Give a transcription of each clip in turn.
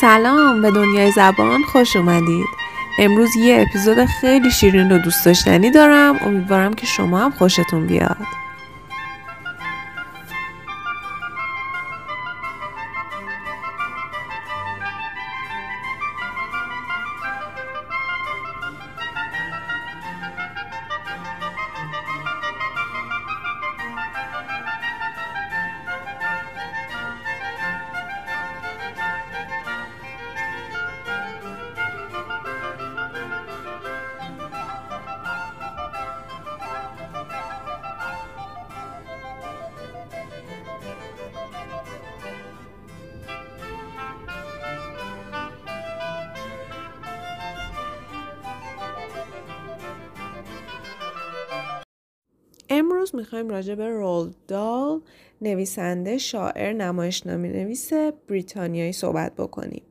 سلام به دنیای زبان خوش اومدید. امروز یه اپیزود خیلی شیرین و دوست داشتنی دارم. امیدوارم که شما هم خوشتون بیاد. راجع به رول دال نویسنده شاعر نمایشنامه نویس بریتانیایی صحبت بکنیم.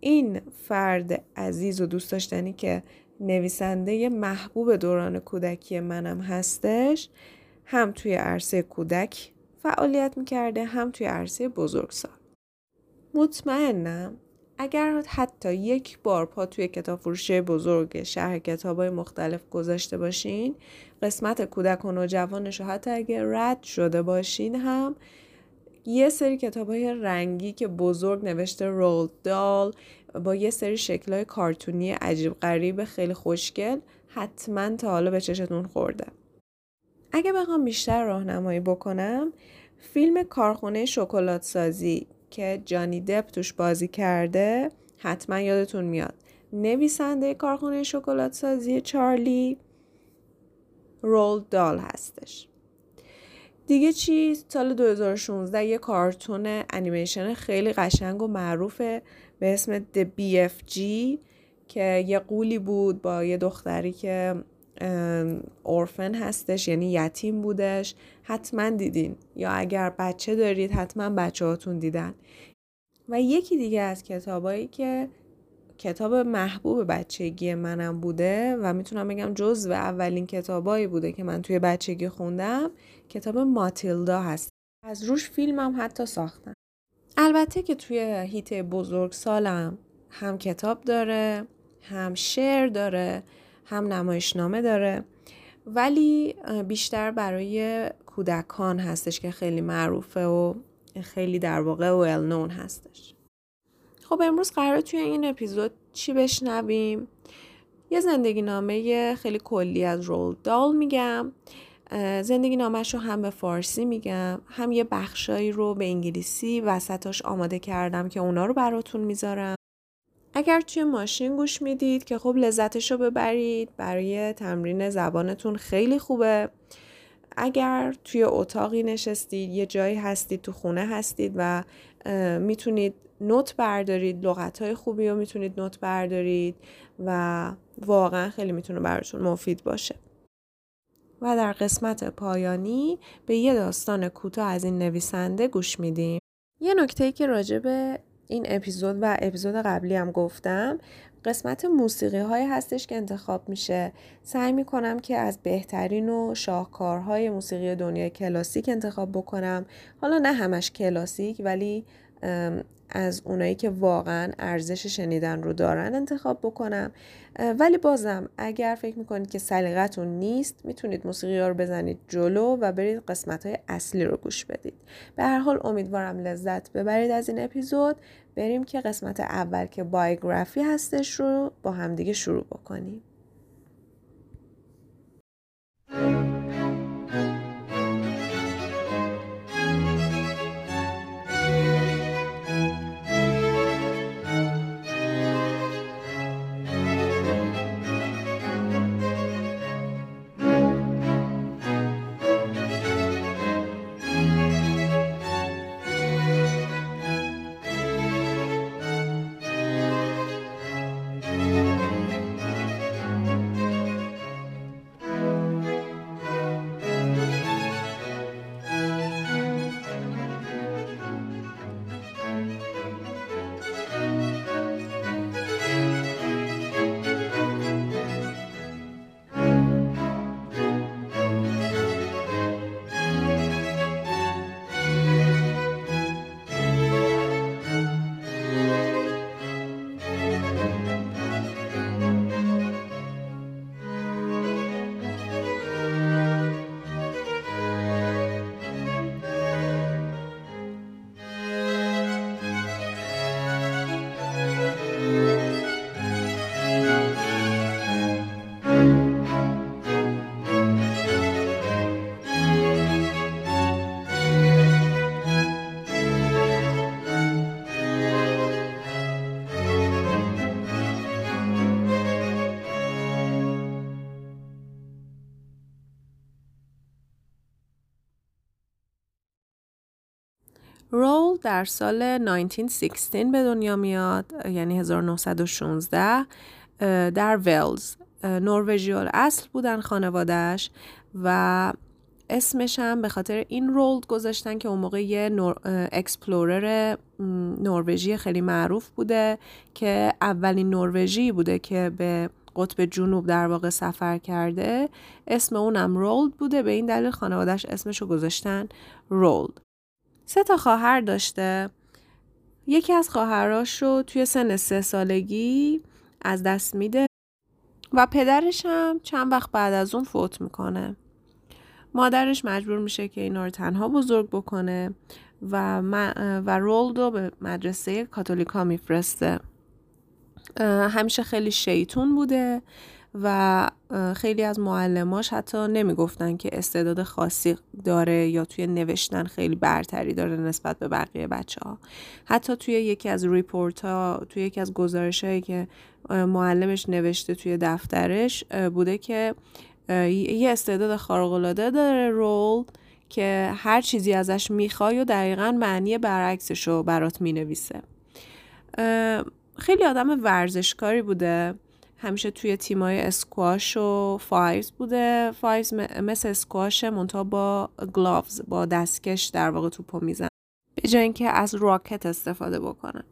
این فرد عزیز و دوست داشتنی که نویسنده محبوب دوران کودکی منم هستش هم توی عرصه کودک فعالیت می‌کرده هم توی عرصه بزرگسال. مطمئنم اگر حتی یک بار پا توی کتاب فروشی بزرگ شهر کتاب های مختلف گذاشته باشین قسمت کودک و نوجوانش حتی اگر رد شده باشین هم یه سری کتاب های رنگی که بزرگ نوشته رول دال با یه سری شکل های کارتونی عجیب غریب خیلی خوشگل حتما تا حالا به چشتون خورده. اگه بخوام بیشتر راهنمایی بکنم فیلم کارخونه شکلات سازی که جانی دپ توش بازی کرده حتما یادتون میاد. نویسنده کارخونه شکلات سازی چارلی رول دال هستش. دیگه چی سال 2016 یه کارتون انیمیشن خیلی قشنگ و معروفه به اسم The BFG که یه قولی بود با یه دختری که اورفن هستش یعنی یتیم بودش. حتما دیدین. یا اگر بچه دارید حتما بچه هاتون دیدن. و یکی دیگه از کتابایی که کتاب محبوب بچگی منم بوده و می‌تونم بگم جز و اولین کتابایی بوده که من توی بچگی خوندم کتاب ماتیلدا هست. از روش فیلمم حتی ساختم. البته که توی هیته بزرگ سالم هم کتاب داره هم شعر داره هم نمایشنامه داره. ولی بیشتر برای کودکان هستش که خیلی معروفه و خیلی در واقع ویل نون هستش. خب امروز قرار توی این اپیزود چی بشنویم؟ یه زندگی نامه خیلی کلی از رول دال میگم. زندگی نامش رو هم به فارسی میگم. هم یه بخشایی رو به انگلیسی وسطاش آماده کردم که اونا رو براتون می‌ذارم. اگر توی ماشین گوش می‌دید که خب لذتش رو ببرید. برای تمرین زبانتون خیلی خوبه. اگر توی اتاقی نشستید یه جایی هستید تو خونه هستید و می‌تونید نوت بردارید لغت های خوبی رو می‌تونید نوت بردارید و واقعا خیلی می‌تونه براتون مفید باشه. و در قسمت پایانی به یه داستان کوتاه از این نویسنده گوش میدیم. یه نکته که راجع به این اپیزود و اپیزود قبلی هم گفتم قسمت موسیقی های هستش که انتخاب میشه. سعی می‌کنم که از بهترین و شاهکارهای موسیقی دنیای کلاسیک انتخاب بکنم. حالا نه همش کلاسیک ولی از اونایی که واقعا ارزش شنیدن رو دارن انتخاب بکنم. ولی بازم اگر فکر می‌کنید که سلیقتون نیست می‌تونید موسیقی ها رو بزنید جلو و برید قسمت های اصلی رو گوش بدید. به هر حال امیدوارم لذت ببرید از این اپیزود. بریم که قسمت اول که بایوگرافی هستش رو با همدیگه شروع بکنیم. در سال 1916 به دنیا میاد یعنی 1916 در ولز نروژی اصل بودن خانوادهش و اسمش هم به خاطر این رولد گذاشتن که اون موقع یه نور... اکسپلورر نروژی خیلی معروف بوده که اولین نروژی بوده که به قطب جنوب در واقع سفر کرده. اسم اونم رولد بوده به این دلیل خانوادهش اسمش رو گذاشتن رولد. سه تا خواهر داشته. یکی از خواهراش رو توی سن سه سالگی از دست میده و پدرش هم چند وقت بعد از اون فوت می‌کنه. مادرش مجبور میشه که اینا رو تنها بزرگ بکنه و, و رولدو به مدرسه کاتولیکا میفرسته. همیشه خیلی شیطون بوده. و خیلی از معلماش حتی نمی‌گفتن که استعداد خاصی داره یا توی نوشتن خیلی برتری داره نسبت به بقیه بچه ها حتی توی یکی از ریپورت ها توی یکی از گزارش هایی که معلمش نوشته توی دفترش بوده که یه استعداد خارق‌العاده داره رول که هر چیزی ازش می‌خوای و دقیقا معنی برعکسش رو برات می‌نویسه. خیلی آدم ورزشکاری بوده. همیشه توی تیمای اسکواش و فایز بوده. فایز مثل اسکواش منتها با گلاوز با دستکش در واقع توپو میزن به جای اینکه از راکت استفاده بکنه.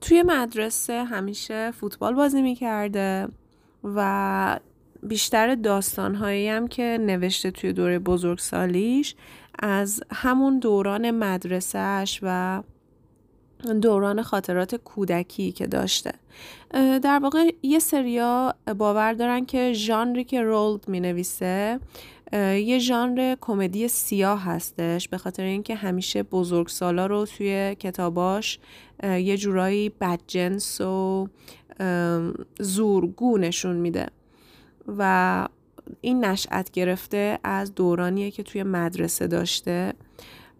توی مدرسه همیشه فوتبال بازی می‌کرده و بیشتر داستانهایی هم که نوشته توی دوره بزرگسالیش از همون دوران مدرسهش و دوران خاطرات کودکی که داشته. در واقع یه سریا باور دارن که ژانری که رولد می نویسه یه ژانر کمدی سیاه هستش به خاطر اینکه همیشه بزرگسالا رو توی کتاباش یه جورایی بدجنس و زورگو نشون میده. و این نشأت گرفته از دورانیه که توی مدرسه داشته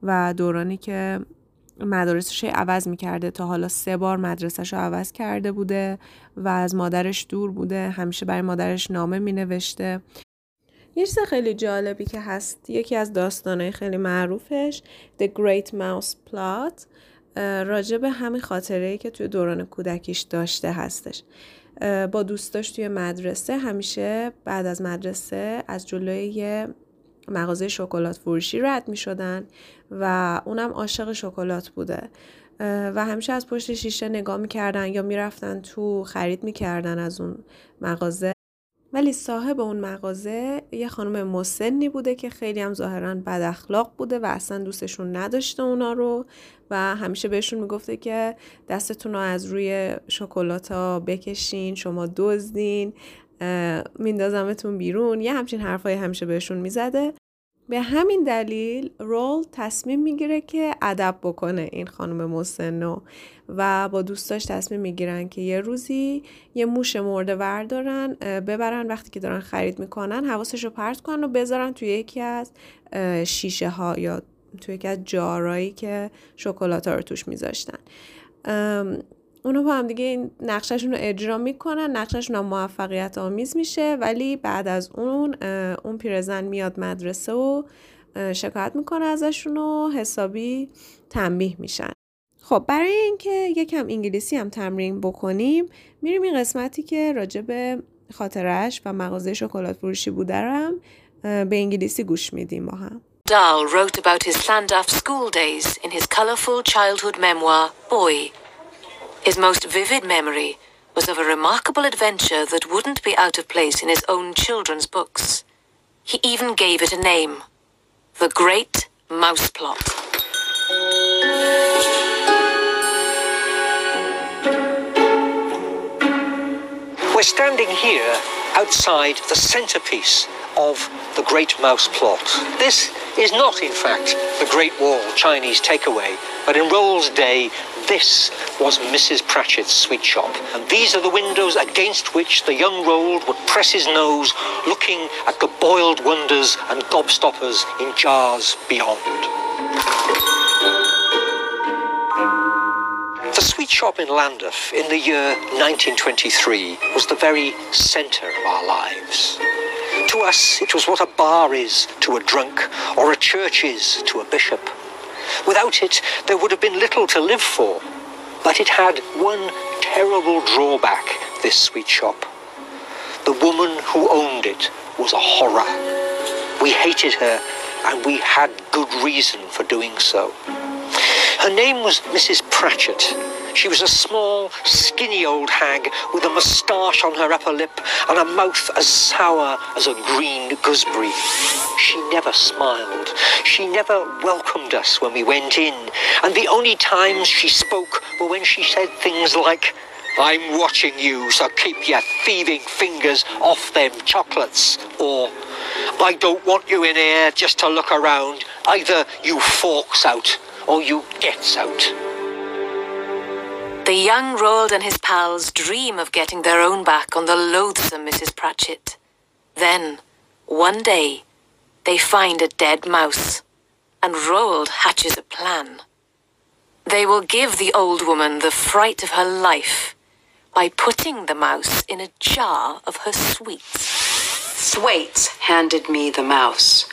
و دورانی که مدارسش عوض می‌کرده تا حالا سه بار مدرسهش رو عوض کرده بوده و از مادرش دور بوده. همیشه برای مادرش نامه مینوشته. یه چیز خیلی جالبی که هست یکی از داستانهای خیلی معروفش The Great Mouse Plot. راجع به همین خاطره که توی دوران کودکیش داشته هستش. با دوستاش توی مدرسه همیشه بعد از مدرسه از جلوی مغازه شکلات فروشی رد می شدن و اونم عاشق شکلات بوده. و همیشه از پشت شیشه نگاه می‌کردن یا می‌رفتن تو خرید می‌کردن از اون مغازه. ولی صاحب اون مغازه یه خانم مسنی بوده که خیلی هم ظاهرا بد اخلاق بوده و اصلا دوستشون نداشته اونا رو و همیشه بهشون می‌گفته که دستتون رو از روی شکلات ها بکشین شما دزدین. میندازمتون بیرون. یه همچین حرفای همیشه بهشون می‌زده. به همین دلیل رول تصمیم می‌گیره که ادب بکنه این خانم مسنو و با دوستاش تصمیم می‌گیرن که یه روزی یه موش مرده وردارن ببرن. وقتی که دارن خرید می‌کنن حواسش رو پرت کنن و بذارن توی یکی از شیشه ها یا توی یکی از جارایی که شکلات رو توش میذاشتن. اونا با هم دیگه این نقششون رو اجرا می‌کنن نقششون هم موفقیت آمیز میشه ولی بعد از اون اون پیرزن میاد مدرسه و شکایت می‌کنه ازشون و حسابی تنبیه میشن خب برای اینکه یکم انگلیسی هم تمرین بکنیم میریم این قسمتی که راجع به خاطرش و مغازه شکلات فروشی بوده به انگلیسی گوش میدیم با هم Dahl wrote about his Llandaff school days in his colorful childhood memoir, Boy. His most vivid memory was of a remarkable adventure that wouldn't be out of place in his own children's books. He even gave it a name The Great Mouse Plot. We're standing here outside the centerpiece of the Great Mouse Plot. This is not, in fact, the Great Wall Chinese takeaway, but in Roald's day, this was Mrs. Pratchett's sweet shop, and these are the windows against which the young Roald would press his nose, looking at the boiled wonders and gobstoppers in jars beyond. The sweet shop in Llandaff in the year 1923 was the very centre of our lives. To us, it was what a bar is to a drunk or a church is to a bishop. Without it, there would have been little to live for. But it had one terrible drawback, this sweet shop. The woman who owned it was a horror. We hated her, and we had good reason for doing so. Her name was Mrs. Pratchett. She was a small, skinny old hag with a moustache on her upper lip and a mouth as sour as a green gooseberry. She never smiled. She never welcomed us when we went in, and the only times she spoke were when she said things like, I'm watching you, so keep your thieving fingers off them chocolates. Or, I don't want you in here just to look around. Either you forks out or you gets out. The young Roald and his pals dream of getting their own back on the loathsome Mrs. Pratchett. Then, one day, they find a dead mouse, and Roald hatches a plan. They will give the old woman the fright of her life by putting the mouse in a jar of her sweets. Thwaites handed me the mouse.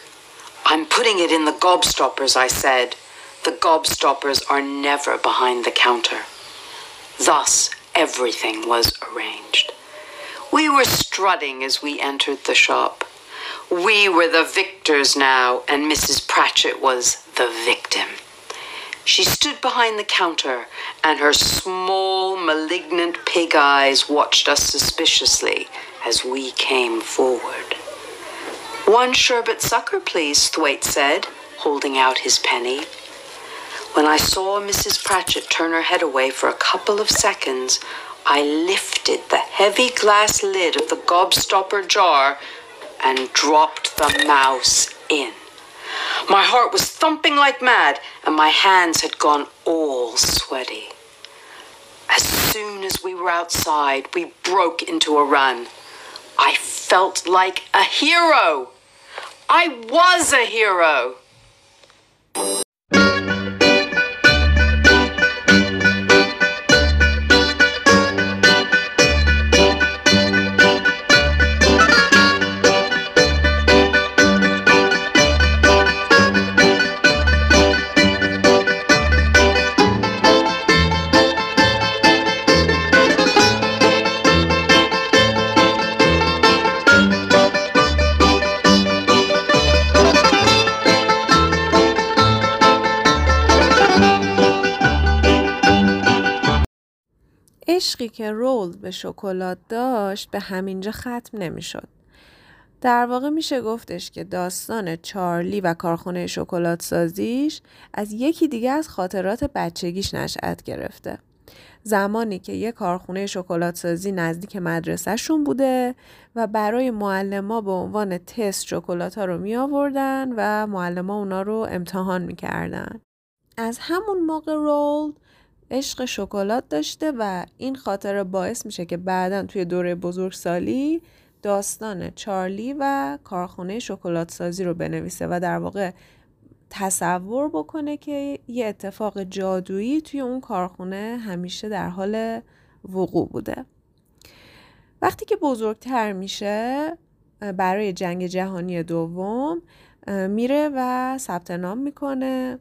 I'm putting it in the gobstoppers, I said. The gobstoppers are never behind the counter. Thus, everything was arranged. We were strutting as we entered the shop. We were the victors now, and Mrs. Pratchett was the victim. She stood behind the counter, and her small, malignant pig eyes watched us suspiciously as we came forward. One sherbet sucker, please, Thwaites said, holding out his penny. When I saw Mrs. Pratchett turn her head away for a couple of seconds, I lifted the heavy glass lid of the gobstopper jar and dropped the mouse in. My heart was thumping like mad, and my hands had gone all sweaty. As soon as we were outside, we broke into a run. I felt like a hero. I was a hero. عشقی که رولد به شکلات داشت به همینجا ختم نمی‌شد. در واقع میشه گفتش که داستان چارلی و کارخانه شکلات سازیش از یکی دیگه از خاطرات بچگیش نشأت گرفته. زمانی که یه کارخونه شکلات سازی نزدیک مدرسهشون بوده و برای معلما به عنوان تست شکلات ها رو می آوردن و معلما اونا رو امتحان می‌کردن. از همون موقع رولد عشق شکلات داشته و این خاطره باعث میشه که بعدا توی دوره بزرگسالی داستان چارلی و کارخونه شکلات سازی رو بنویسه و در واقع تصور بکنه که یه اتفاق جادویی توی اون کارخونه همیشه در حال وقوع بوده. وقتی که بزرگتر میشه برای جنگ جهانی دوم میره و ثبت نام می‌کنه.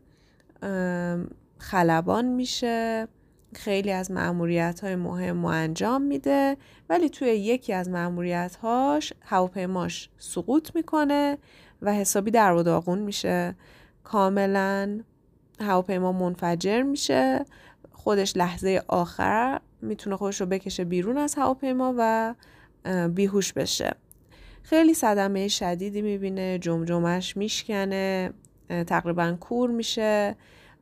خلبان میشه. خیلی از معمولیت های مهم رو انجام میده. ولی توی یکی از معمولیت هاش هواپیماش سقوط می‌کنه و حسابی در و داغون میشه. کاملا هواپیما منفجر میشه. خودش لحظه آخر می‌تونه خودش رو بکشه بیرون از هواپیما و بیهوش بشه. خیلی صدمه شدیدی می‌بینه. جمجمش میشکنه. تقریبا کور میشه.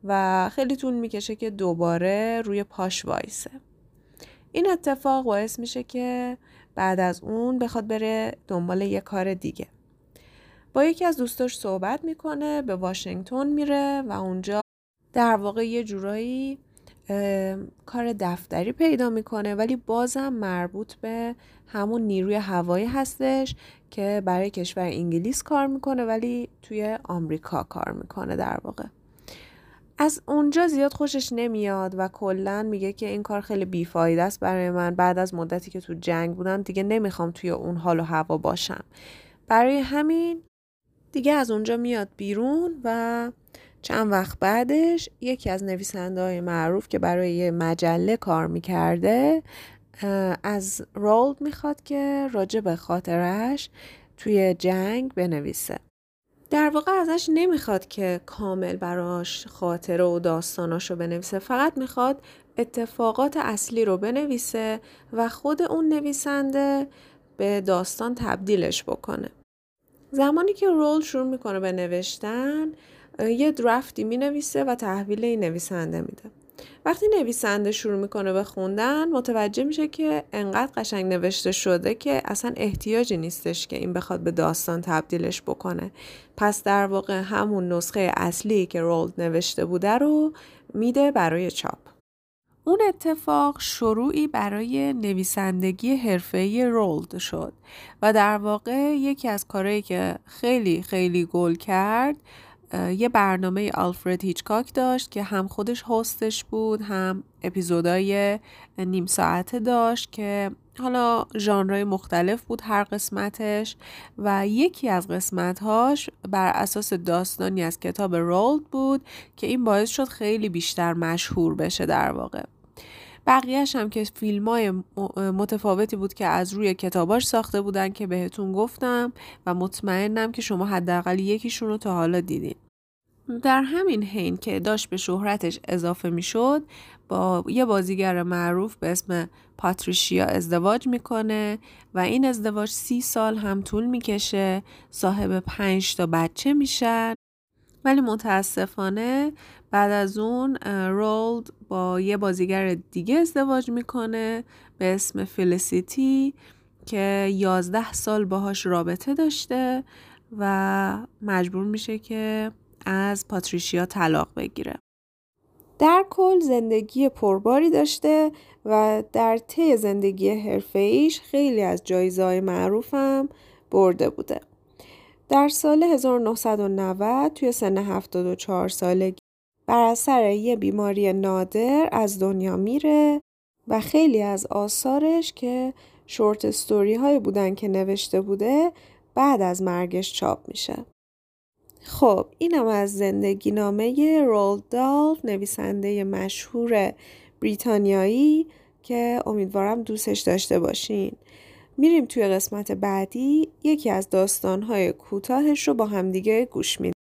و خیلی طول می‌کشه که دوباره روی پاش وایسه. این اتفاق باعث میشه که بعد از اون بخواد بره دنبال یه کار دیگه. با یکی از دوستاش صحبت می‌کنه به واشنگتن میره و اونجا در واقع یه جورایی کار دفتری پیدا می‌کنه ولی بازم مربوط به همون نیروی هوایی هستش که برای کشور انگلیس کار می‌کنه ولی توی آمریکا کار می‌کنه در واقع. از اونجا زیاد خوشش نمیاد و کلا میگه که این کار خیلی بیفایده است برای من. بعد از مدتی که تو جنگ بودم دیگه نمی‌خوام توی اون حال و هوا باشم. برای همین دیگه از اونجا میاد بیرون و چند وقت بعدش یکی از نویسنده های معروف که برای یه مجله کار می‌کرده از رولد می‌خواد که راجع به خاطرش توی جنگ بنویسه. در واقع ازش نمی‌خواد که کامل براش خاطره و داستاناشو بنویسه. فقط می‌خواد اتفاقات اصلی رو بنویسه و خود اون نویسنده به داستان تبدیلش بکنه. زمانی که رول شروع می‌کنه به نوشتن یه درفتی می‌نویسه و تحویل این نویسنده میده. وقتی نویسنده شروع می‌کنه به خوندن متوجه میشه که انقدر قشنگ نوشته شده که اصلا احتیاجی نیستش که این بخواد به داستان تبدیلش بکنه. پس در واقع همون نسخه اصلی که رولد نوشته بوده رو میده برای چاپ. اون اتفاق شروعی برای نویسندگی حرفه‌ای رولد شد و در واقع یکی از کارهایی که خیلی خیلی گل کرد یه برنامه آلفرد هیچکاک داشت که هم خودش هستش بود هم اپیزودای نیم ساعته داشت که حالا ژانرهای مختلف بود هر قسمتش و یکی از قسمتهاش بر اساس داستانی از کتاب رولد بود که این باعث شد خیلی بیشتر مشهور بشه در واقع. بقیهش هم که فیلم های متفاوتی بود که از روی کتاباش ساخته بودن که بهتون گفتم و مطمئنم که شما حداقل یکیشون رو تا حالا دیدین. در همین حین که داشت به شهرتش اضافه می‌شد با یه بازیگر معروف به اسم پاتریشیا ازدواج می‌کنه و این ازدواج سی سال هم طول می‌کشه صاحب پنج تا بچه میشن. ولی متاسفانه بعد از اون رولد با یه بازیگر دیگه ازدواج می‌کنه به اسم فیلیسیتی که یازده سال باهاش رابطه داشته و مجبور میشه که از پاتریشیا طلاق بگیره. در کل زندگی پرباری داشته و در طی زندگی حرفه خیلی از جایزه معروفم برده بوده. در سال 1990 توی سن 74 سالگی بر اثر یه بیماری نادر از دنیا میره و خیلی از آثارش که شورت استوری هایی بودن که نوشته بوده بعد از مرگش چاپ میشه. خب اینم از زندگی نامه رولد دالف نویسنده مشهور بریتانیایی که امیدوارم دوستش داشته باشین. میریم توی قسمت بعدی یکی از داستانهای کوتاهش رو با همدیگه گوش میدیم.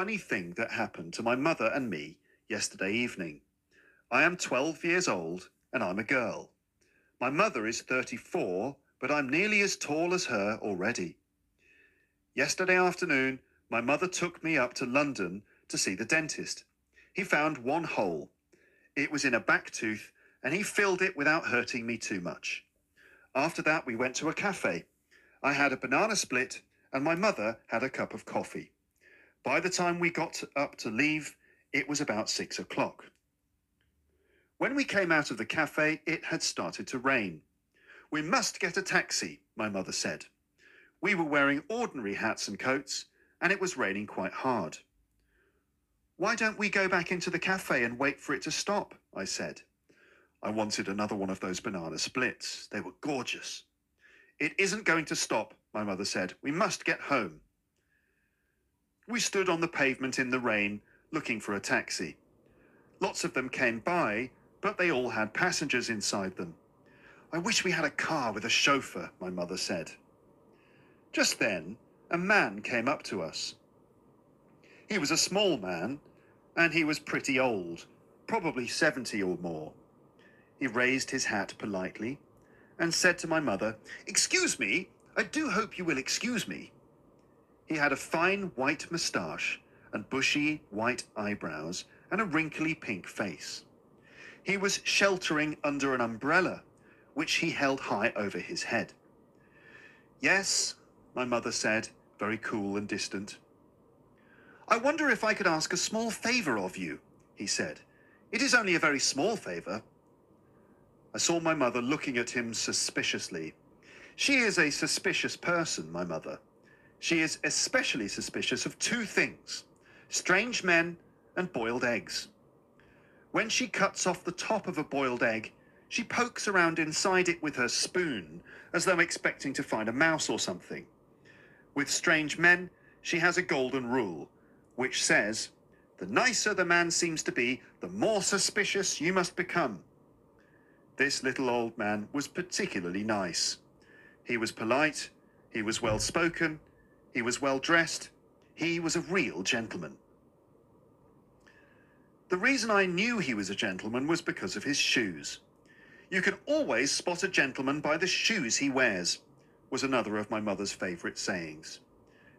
Funny thing that happened to my mother and me yesterday evening. I am 12 years old and I'm a girl. My mother is 34, but I'm nearly as tall as her already. Yesterday afternoon, my mother took me up to London to see the dentist. He found one hole. It was in a back tooth, and he filled it without hurting me too much. After that, we went to a cafe. I had a banana split, and my mother had a cup of coffee. By the time we got up to leave, it was about six o'clock. When we came out of the cafe, it had started to rain. We must get a taxi, my mother said. We were wearing ordinary hats and coats, and it was raining quite hard. Why don't we go back into the cafe and wait for it to stop? I said. I wanted another one of those banana splits. They were gorgeous. It isn't going to stop, my mother said. We must get home. We stood on the pavement in the rain, looking for a taxi. Lots of them came by, but they all had passengers inside them. I wish we had a car with a chauffeur, my mother said. Just then, a man came up to us. He was a small man, and he was pretty old, probably 70 or more. He raised his hat politely and said to my mother, Excuse me, I do hope you will excuse me. He had a fine white moustache and bushy white eyebrows and a wrinkly pink face. He was sheltering under an umbrella, which he held high over his head. Yes, my mother said, very cool and distant. I wonder if I could ask a small favour of you, he said. It is only a very small favour. I saw my mother looking at him suspiciously. She is a suspicious person, my mother. She is especially suspicious of two things strange men and boiled eggs. When she cuts off the top of a boiled egg, she pokes around inside it with her spoon, as though expecting to find a mouse or something. With strange men, she has a golden rule, which says, The nicer the man seems to be, the more suspicious you must become. This little old man was particularly nice. He was polite, he was well spoken, he was well dressed, he was a real gentleman. The reason I knew he was a gentleman was because of his shoes. You can always spot a gentleman by the shoes he wears, was another of my mother's favourite sayings.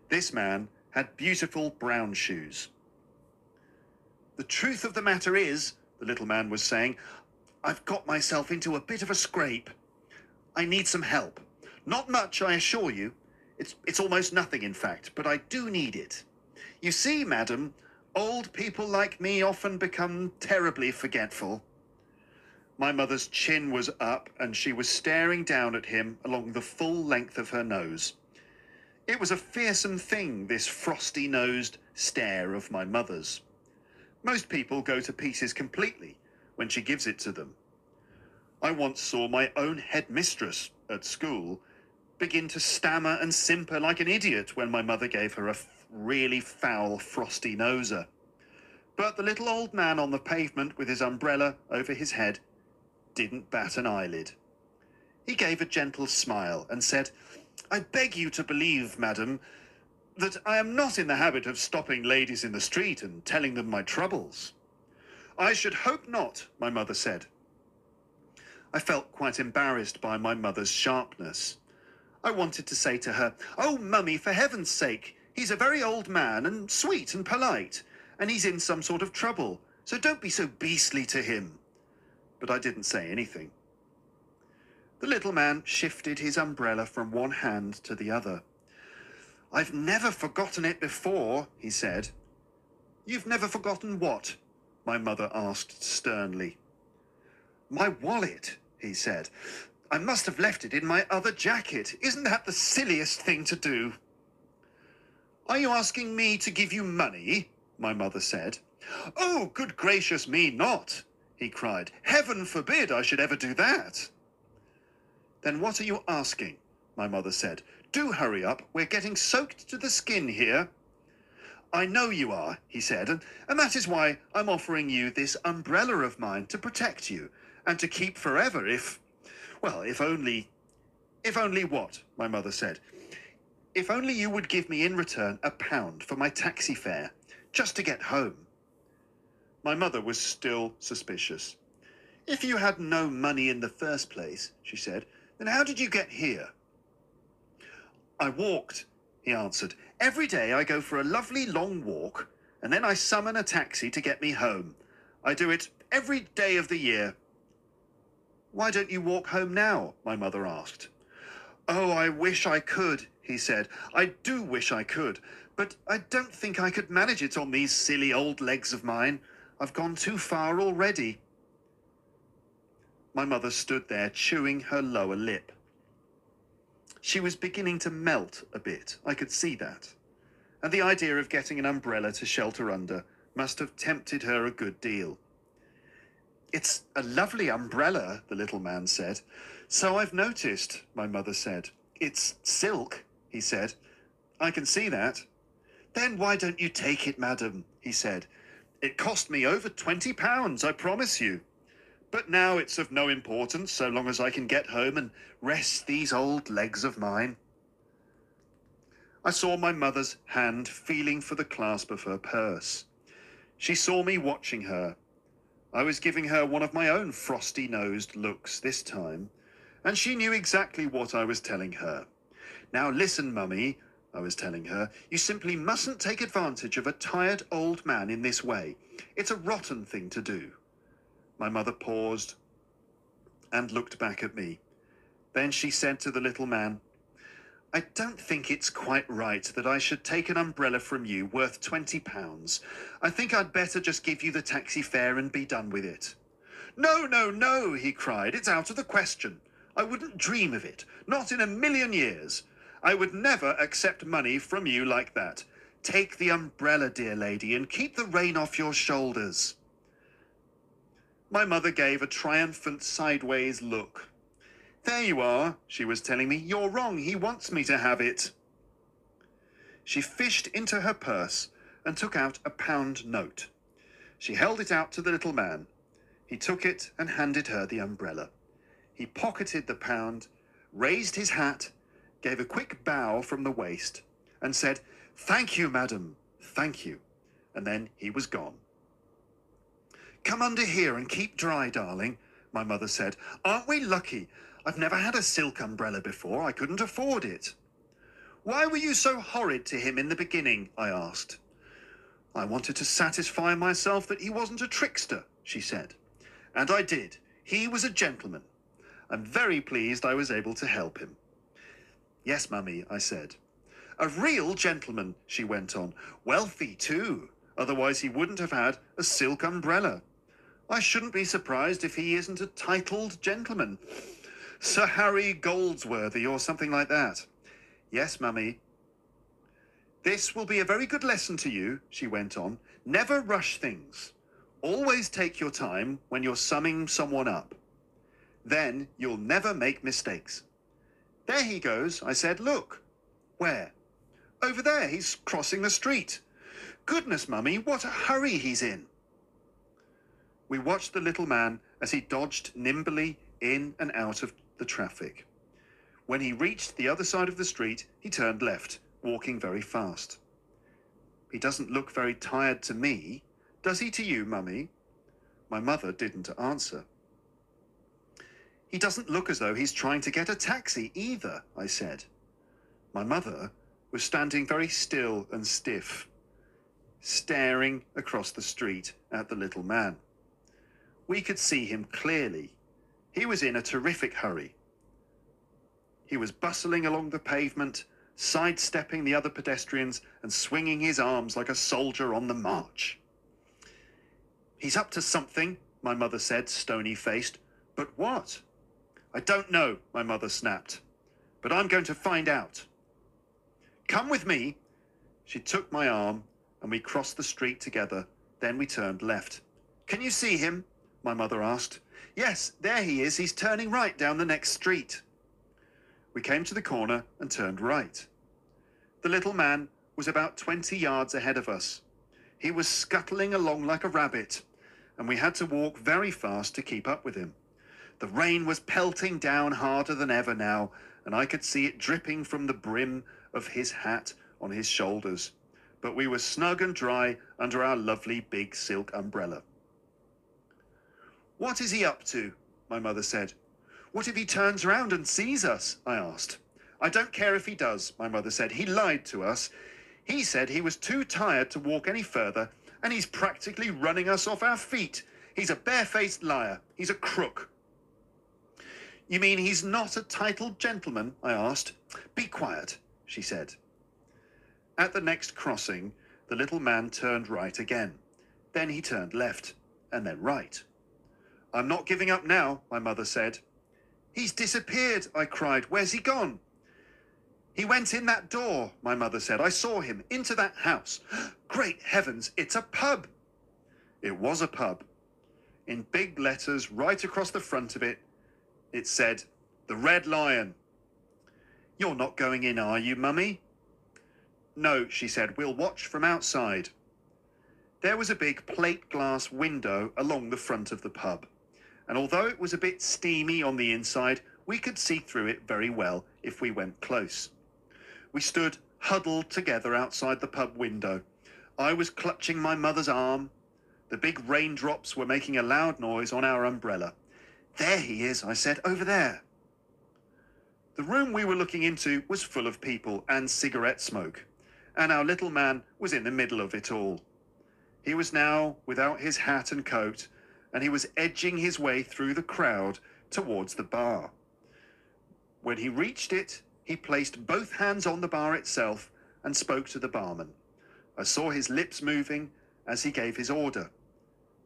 This man had beautiful brown shoes. The truth of the matter is, the little man was saying, I've got myself into a bit of a scrape. I need some help. Not much, I assure you. It's, it's almost nothing, in fact, but I do need it. You see, madam, Old people like me often become terribly forgetful. My mother's chin was up and she was staring down at him along the full length of her nose. It was a fearsome thing, this frosty nosed stare of my mother's. Most people go to pieces completely when she gives it to them. I once saw my own headmistress at school begin to stammer and simper like an idiot when my mother gave her a really foul frosty noser. But the little old man on the pavement with his umbrella over his head didn't bat an eyelid. He gave a gentle smile and said, I beg you to believe, madam, that I am not in the habit of stopping ladies in the street and telling them my troubles. I should hope not, my mother said. I felt quite embarrassed by my mother's sharpness. I wanted to say to her, Oh, mummy, for heaven's sake, He's a very old man and sweet and polite, and he's in some sort of trouble, so don't be so beastly to him. But I didn't say anything. The little man shifted his umbrella from one hand to the other. I've never forgotten it before, he said. You've never forgotten what? My mother asked sternly. My wallet, he said. I must have left it in my other jacket. Isn't that the silliest thing to do? Are you asking me to give you money? My mother said. Oh, good gracious me not, he cried. Heaven forbid I should ever do that. Then what are you asking? My mother said. Do hurry up, we're getting soaked to the skin here. I know you are, he said, and, and that is why I'm offering you this umbrella of mine to protect you and to keep forever if, well, if only, if only what? My mother said. If only you would give me in return a pound for my taxi fare, just to get home. My mother was still suspicious. If you had no money in the first place, she said, then how did you get here? I walked, he answered. Every day I go for a lovely long walk, and then I summon a taxi to get me home. I do it every day of the year. Why don't you walk home now? my mother asked. Oh, I wish I could, he said. I do wish I could, but I don't think I could manage it on these silly old legs of mine. I've gone too far already. My mother stood there chewing her lower lip. She was beginning to melt a bit, I could see that. And the idea of getting an umbrella to shelter under must have tempted her a good deal. It's a lovely umbrella, the little man said. So I've noticed, my mother said. It's silk, he said. I can see that. Then why don't you take it, madam? he said. It cost me over twenty pounds, I promise you. But now it's of no importance so long as I can get home and rest these old legs of mine. I saw my mother's hand feeling for the clasp of her purse. She saw me watching her. I was giving her one of my own frosty nosed looks this time, and she knew exactly what I was telling her. Now listen, mummy, I was telling her, you simply mustn't take advantage of a tired old man in this way. It's a rotten thing to do. My mother paused and looked back at me. Then she said to the little man, I don't think it's quite right that I should take an umbrella from you worth twenty pounds. I think I'd better just give you the taxi fare and be done with it. No, no, no, he cried. It's out of the question. I wouldn't dream of it. Not in a million years. I would never accept money from you like that. Take the umbrella, dear lady, and keep the rain off your shoulders. My mother gave a triumphant sideways look. There you are, she was telling me. You're wrong. He wants me to have it. She fished into her purse and took out a pound note. She held it out to the little man. He took it and handed her the umbrella. He pocketed the pound, raised his hat, gave a quick bow from the waist, and said, Thank you, madam, thank you. And then he was gone. Come under here and keep dry, darling, my mother said. Aren't we lucky? I've never had a silk umbrella before. I couldn't afford it. Why were you so horrid to him in the beginning? I asked. I wanted to satisfy myself that he wasn't a trickster, she said. And I did. He was a gentleman. I'm very pleased I was able to help him. Yes, mummy, I said. A real gentleman, she went on. Wealthy, too. Otherwise, he wouldn't have had a silk umbrella. I shouldn't be surprised if he isn't a titled gentleman. Sir Harry Goldsworthy or something like that. Yes, mummy. This will be a very good lesson to you, she went on. Never rush things. Always take your time when you're summing someone up. Then you'll never make mistakes. There he goes, I said. Look. Where? Over there. He's crossing the street. Goodness, mummy, what a hurry he's in. We watched the little man as he dodged nimbly in and out of the traffic. When he reached the other side of the street, he turned left, walking very fast. He doesn't look very tired to me. Does he to you, Mummy? My mother didn't answer. He doesn't look as though he's trying to get a taxi either, I said. My mother was standing very still and stiff, staring across the street at the little man. We could see him clearly he was in a terrific hurry. He was bustling along the pavement, sidestepping the other pedestrians and swinging his arms like a soldier on the march. He's up to something, my mother said, stony faced. But what? I don't know, my mother snapped. But I'm going to find out. Come with me. She took my arm and we crossed the street together. Then we turned left. Can you see him? My mother asked. Yes, there he is. He's turning right down the next street. We came to the corner and turned right. The little man was about 20 yards ahead of us. He was scuttling along like a rabbit, and we had to walk very fast to keep up with him. The rain was pelting down harder than ever now, and I could see it dripping from the brim of his hat on his shoulders. But we were snug and dry under our lovely big silk umbrella. What is he up to? My mother said. What if he turns round and sees us? I asked. I don't care if he does, my mother said. He lied to us. He said he was too tired to walk any further, and he's practically running us off our feet. He's a barefaced liar. He's a crook. You mean he's not a titled gentleman? I asked. Be quiet, she said. At the next crossing, the little man turned right again. Then he turned left, and then right. I'm not giving up now, my mother said. He's disappeared, I cried. Where's he gone? He went in that door, my mother said. I saw him into that house. Great heavens, it's a pub. It was a pub. In big letters right across the front of it, it said, The Red Lion. You're not going in, are you, Mummy? No, she said, we'll watch from outside. There was a big plate glass window along the front of the pub, and although it was a bit steamy on the inside, we could see through it very well if we went close. We stood huddled together outside the pub window. I was clutching my mother's arm. The big raindrops were making a loud noise on our umbrella. There he is, I said, over there. The room we were looking into was full of people and cigarette smoke, and our little man was in the middle of it all. He was now without his hat and coat, and he was edging his way through the crowd towards the bar. When he reached it, he placed both hands on the bar itself and spoke to the barman. I saw his lips moving as he gave his order.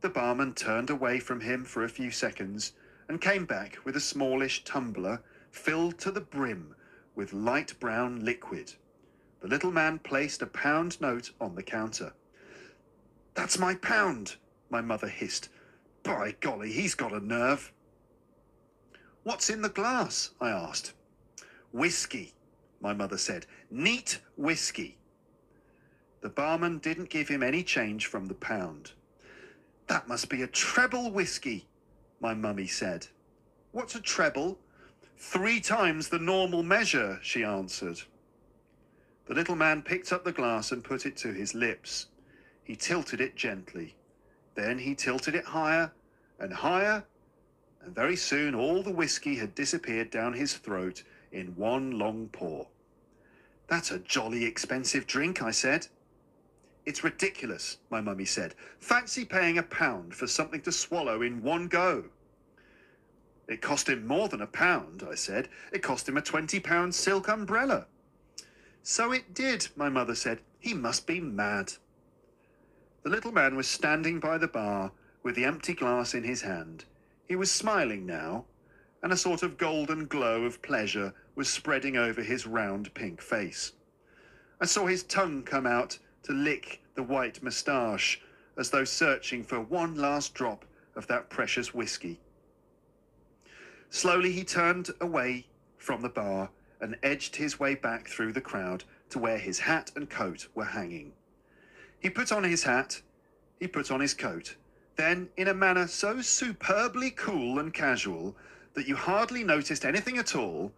The barman turned away from him for a few seconds and came back with a smallish tumbler filled to the brim with light brown liquid. The little man placed a pound note on the counter. That's my pound, my mother hissed. By golly, he's got a nerve. What's in the glass? I asked. Whiskey, my mother said. Neat whiskey. The barman didn't give him any change from the pound. That must be a treble whiskey, my mummy said. What's a treble? Three times the normal measure, she answered. The little man picked up the glass and put it to his lips. He tilted it gently. Then he tilted it higher and higher, and very soon all the whiskey had disappeared down his throat in one long pour. That's a jolly expensive drink, I said. It's ridiculous, my mummy said. Fancy paying a pound for something to swallow in one go. It cost him more than a pound, I said. It cost him a twenty pound silk umbrella. So it did, my mother said. He must be mad. The little man was standing by the bar with the empty glass in his hand. He was smiling now, and a sort of golden glow of pleasure was spreading over his round pink face. I saw his tongue come out to lick the white moustache, as though searching for one last drop of that precious whisky. Slowly he turned away from the bar and edged his way back through the crowd to where his hat and coat were hanging. He put on his hat, he put on his coat. Then, in a manner so superbly cool and casual that you hardly noticed anything at all,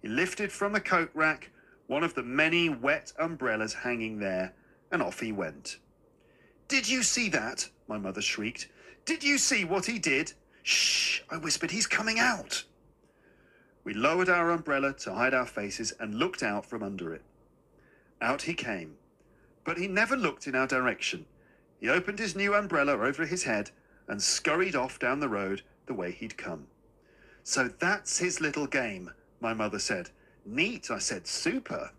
he lifted from the coat rack one of the many wet umbrellas hanging there, and off he went. Did you see that? My mother shrieked. Did you see what he did? Shh, I whispered, he's coming out. We lowered our umbrella to hide our faces and looked out from under it. Out he came, but he never looked in our direction. He opened his new umbrella over his head and scurried off down the road the way he'd come. So that's his little game, my mother said. Neat, I said, super.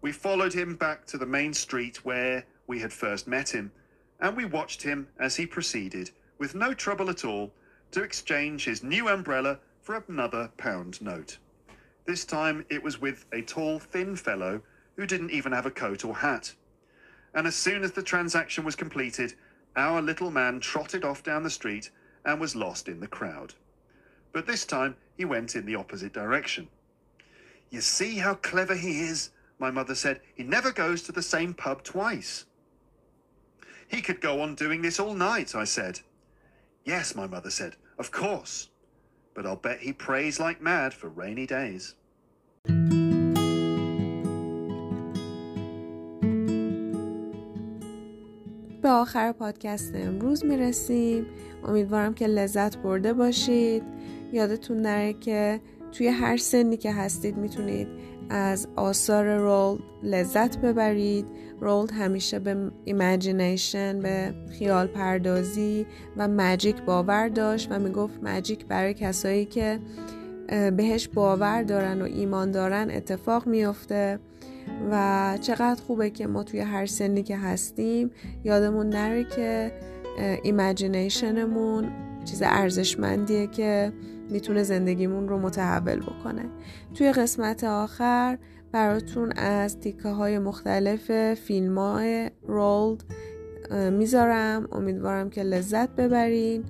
We followed him back to the main street where we had first met him, and we watched him as he proceeded with no trouble at all, to exchange his new umbrella for another pound note. This time it was with a tall, thin fellow who didn't even have a coat or hat. And as soon as the transaction was completed, our little man trotted off down the street and was lost in the crowd. But this time he went in the opposite direction. You see how clever he is, my mother said. He never goes to the same pub twice. He could go on doing this all night, I said. Yes, my mother said, of course. But I'll bet he prays like mad for rainy days. به آخر پادکست امروز می‌رسیم. امیدوارم که لذت برده باشید. یادتون نره که توی هر سنی که هستید می‌تونید از آثار رولد لذت ببرید. رولد همیشه به ایمجینیشن به خیال پردازی و مجیک باور داشت و می‌گفت مجیک برای کسایی که بهش باور دارن و ایمان دارن اتفاق میافته. و چقدر خوبه که ما توی هر سنی که هستیم یادمون نره که ایمجینیشنمون چیز ارزشمندیه که می‌تونه زندگیمون رو متحول بکنه. توی قسمت آخر براتون از تیکه های مختلف فیلم های رولد می‌ذارم. امیدوارم که لذت ببرین.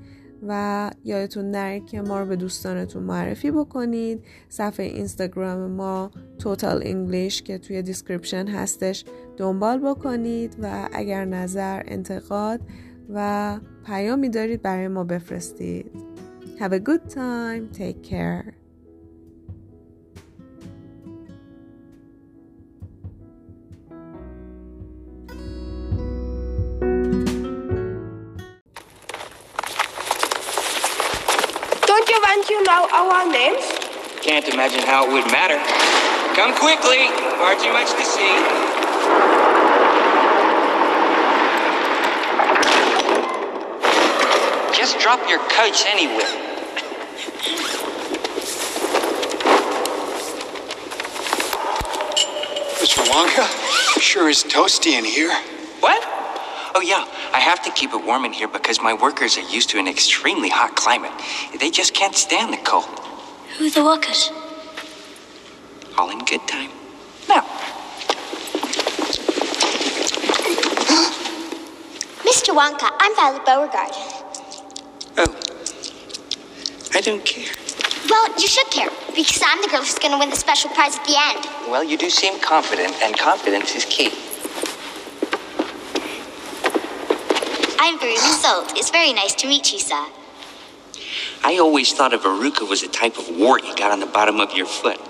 و یادتون نره که ما رو به دوستانتون معرفی بکنید صفحه اینستاگرام ما توتال انگلیش که توی دیسکریپشن هستش دنبال بکنید و اگر نظر انتقاد و پیامی دارید برای ما بفرستید Have a good time. Take care. You know our names? Can't imagine how it would matter. Come quickly. Far too much to see. Just drop your coats anywhere. Mr. Wonka, sure is toasty in here. What? Oh, yeah. I have to keep it warm in here because my workers are used to an extremely hot climate. They just can't stand the cold. Who are the workers? All in good time. Now. Mr. Wonka, I'm Violet Beauregarde. Oh. I don't care. Well, you should care, because I'm the girl who's going to win the special prize at the end. Well, you do seem confident, and confidence is key. I'm Veruca Salt. It's very nice to meet you, sir. I always thought a verruca was a type of wart you got on the bottom of your foot.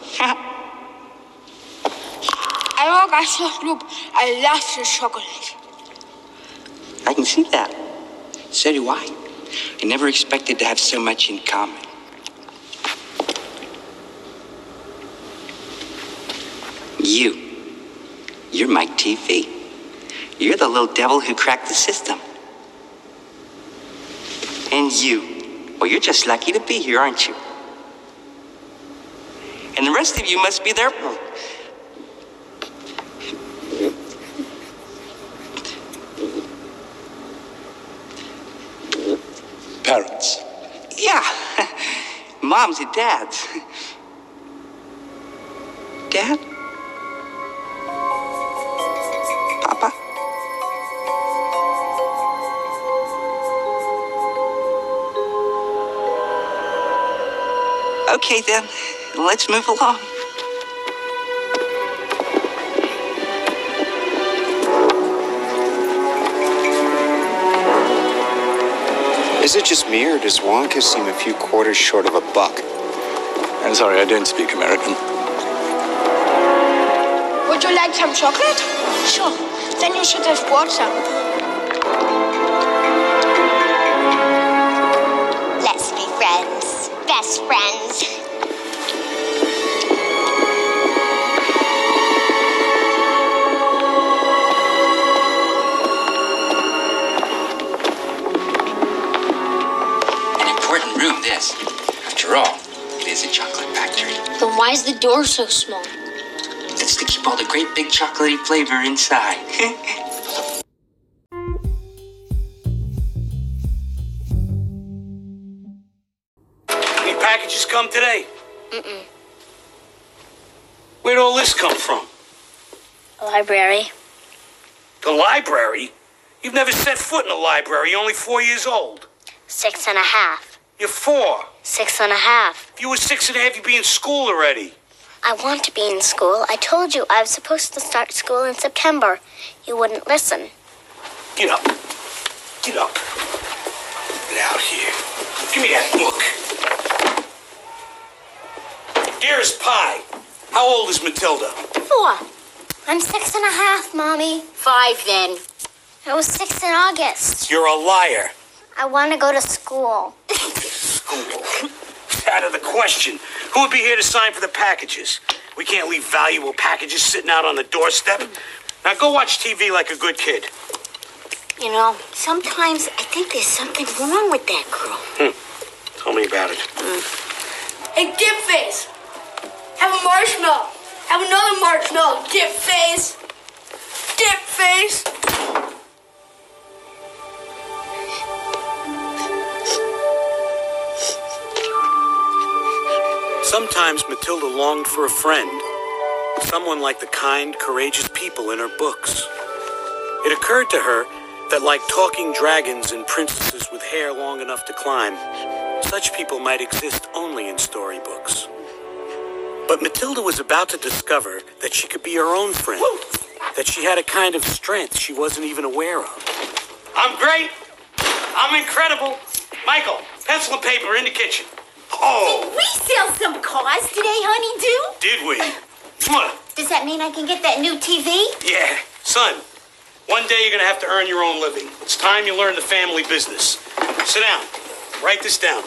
I love ice Club. I love the chocolate. I can see that. So do I. I never expected to have so much in common. You. You're Mike Teavee. You're the little devil who cracked the system. And you. Well, you're just lucky to be here, aren't you? And the rest of you must be their. Parents. Yeah. Moms and dads. Dad? Okay, then. Let's move along. Is it just me, or does Wonka seem a few quarters short of a buck? I'm sorry, I don't speak American. Would you like some chocolate? Sure. Then you should have brought some. Let's be friends. Best friends. Why is the door so small? It's to keep all the great big chocolatey flavor inside. Any packages come today? Mm-mm. Where'd all this come from? Library. The library? You've never set foot in a library. You're only four years old. Six and a half. You're four. Six and a half. If you were six and a half, you'd be in school already. I want to be in school. I told you I was supposed to start school in September. You wouldn't listen. Get up. Get up. Get out here. Give me that book. Dearest Pie, how old is Matilda? Four. I'm six and a half, Mommy. Five then. I was six in August. You're a liar. I want to go to school. School. Out of the question. Who would be here to sign for the packages? We can't leave valuable packages sitting out on the doorstep. Now go watch TV like a good kid. You know, sometimes I think there's something wrong with that girl. Hmm. Tell me about it. Hey, dip face. Have a marshmallow. Have another marshmallow, dip face. Dip face. Sometimes Matilda longed for a friend, someone like the kind, courageous people in her books. It occurred to her that, like talking dragons and princesses with hair long enough to climb, such people might exist only in storybooks. But Matilda was about to discover that she could be her own friend, that she had a kind of strength she wasn't even aware of. I'm great. I'm incredible. Michael, pencil and paper in the kitchen. Oh, We sell some cars today, honey, did we? Does that mean I can get that new TV? Yeah, son. One day you're gonna have to earn your own living. It's time you learn the family business. Sit down. Write this down.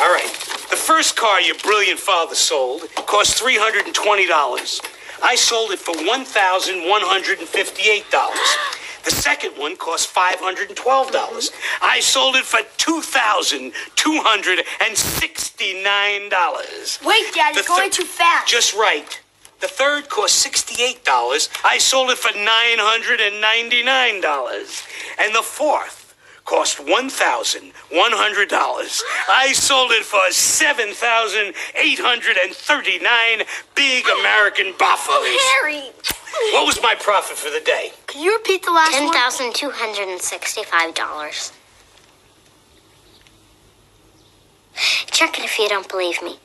All right. The first car your brilliant father sold cost $320. I sold it for $1,158. The second one cost $512. I sold it for $2,269. Wait, Dad, you're going too fast. Just right. The third cost $68. I sold it for $999. And the fourth cost $1,100. I sold it for $7,839 big American oh, buffaloes. Harry! What was my profit for the day? Can you repeat the last one? $10,265. Check it if you don't believe me.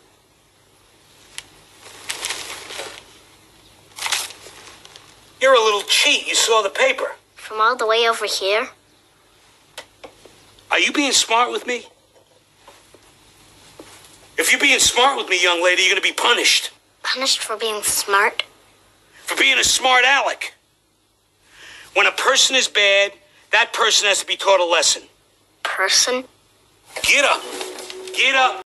You're a little cheat. You saw the paper. From all the way over here? Are you being smart with me? If you're being smart with me, young lady, you're going to be punished Punished for being smart? For being a smart aleck. When a person is bad, that person has to be taught a lesson. Person? Get up. Get up.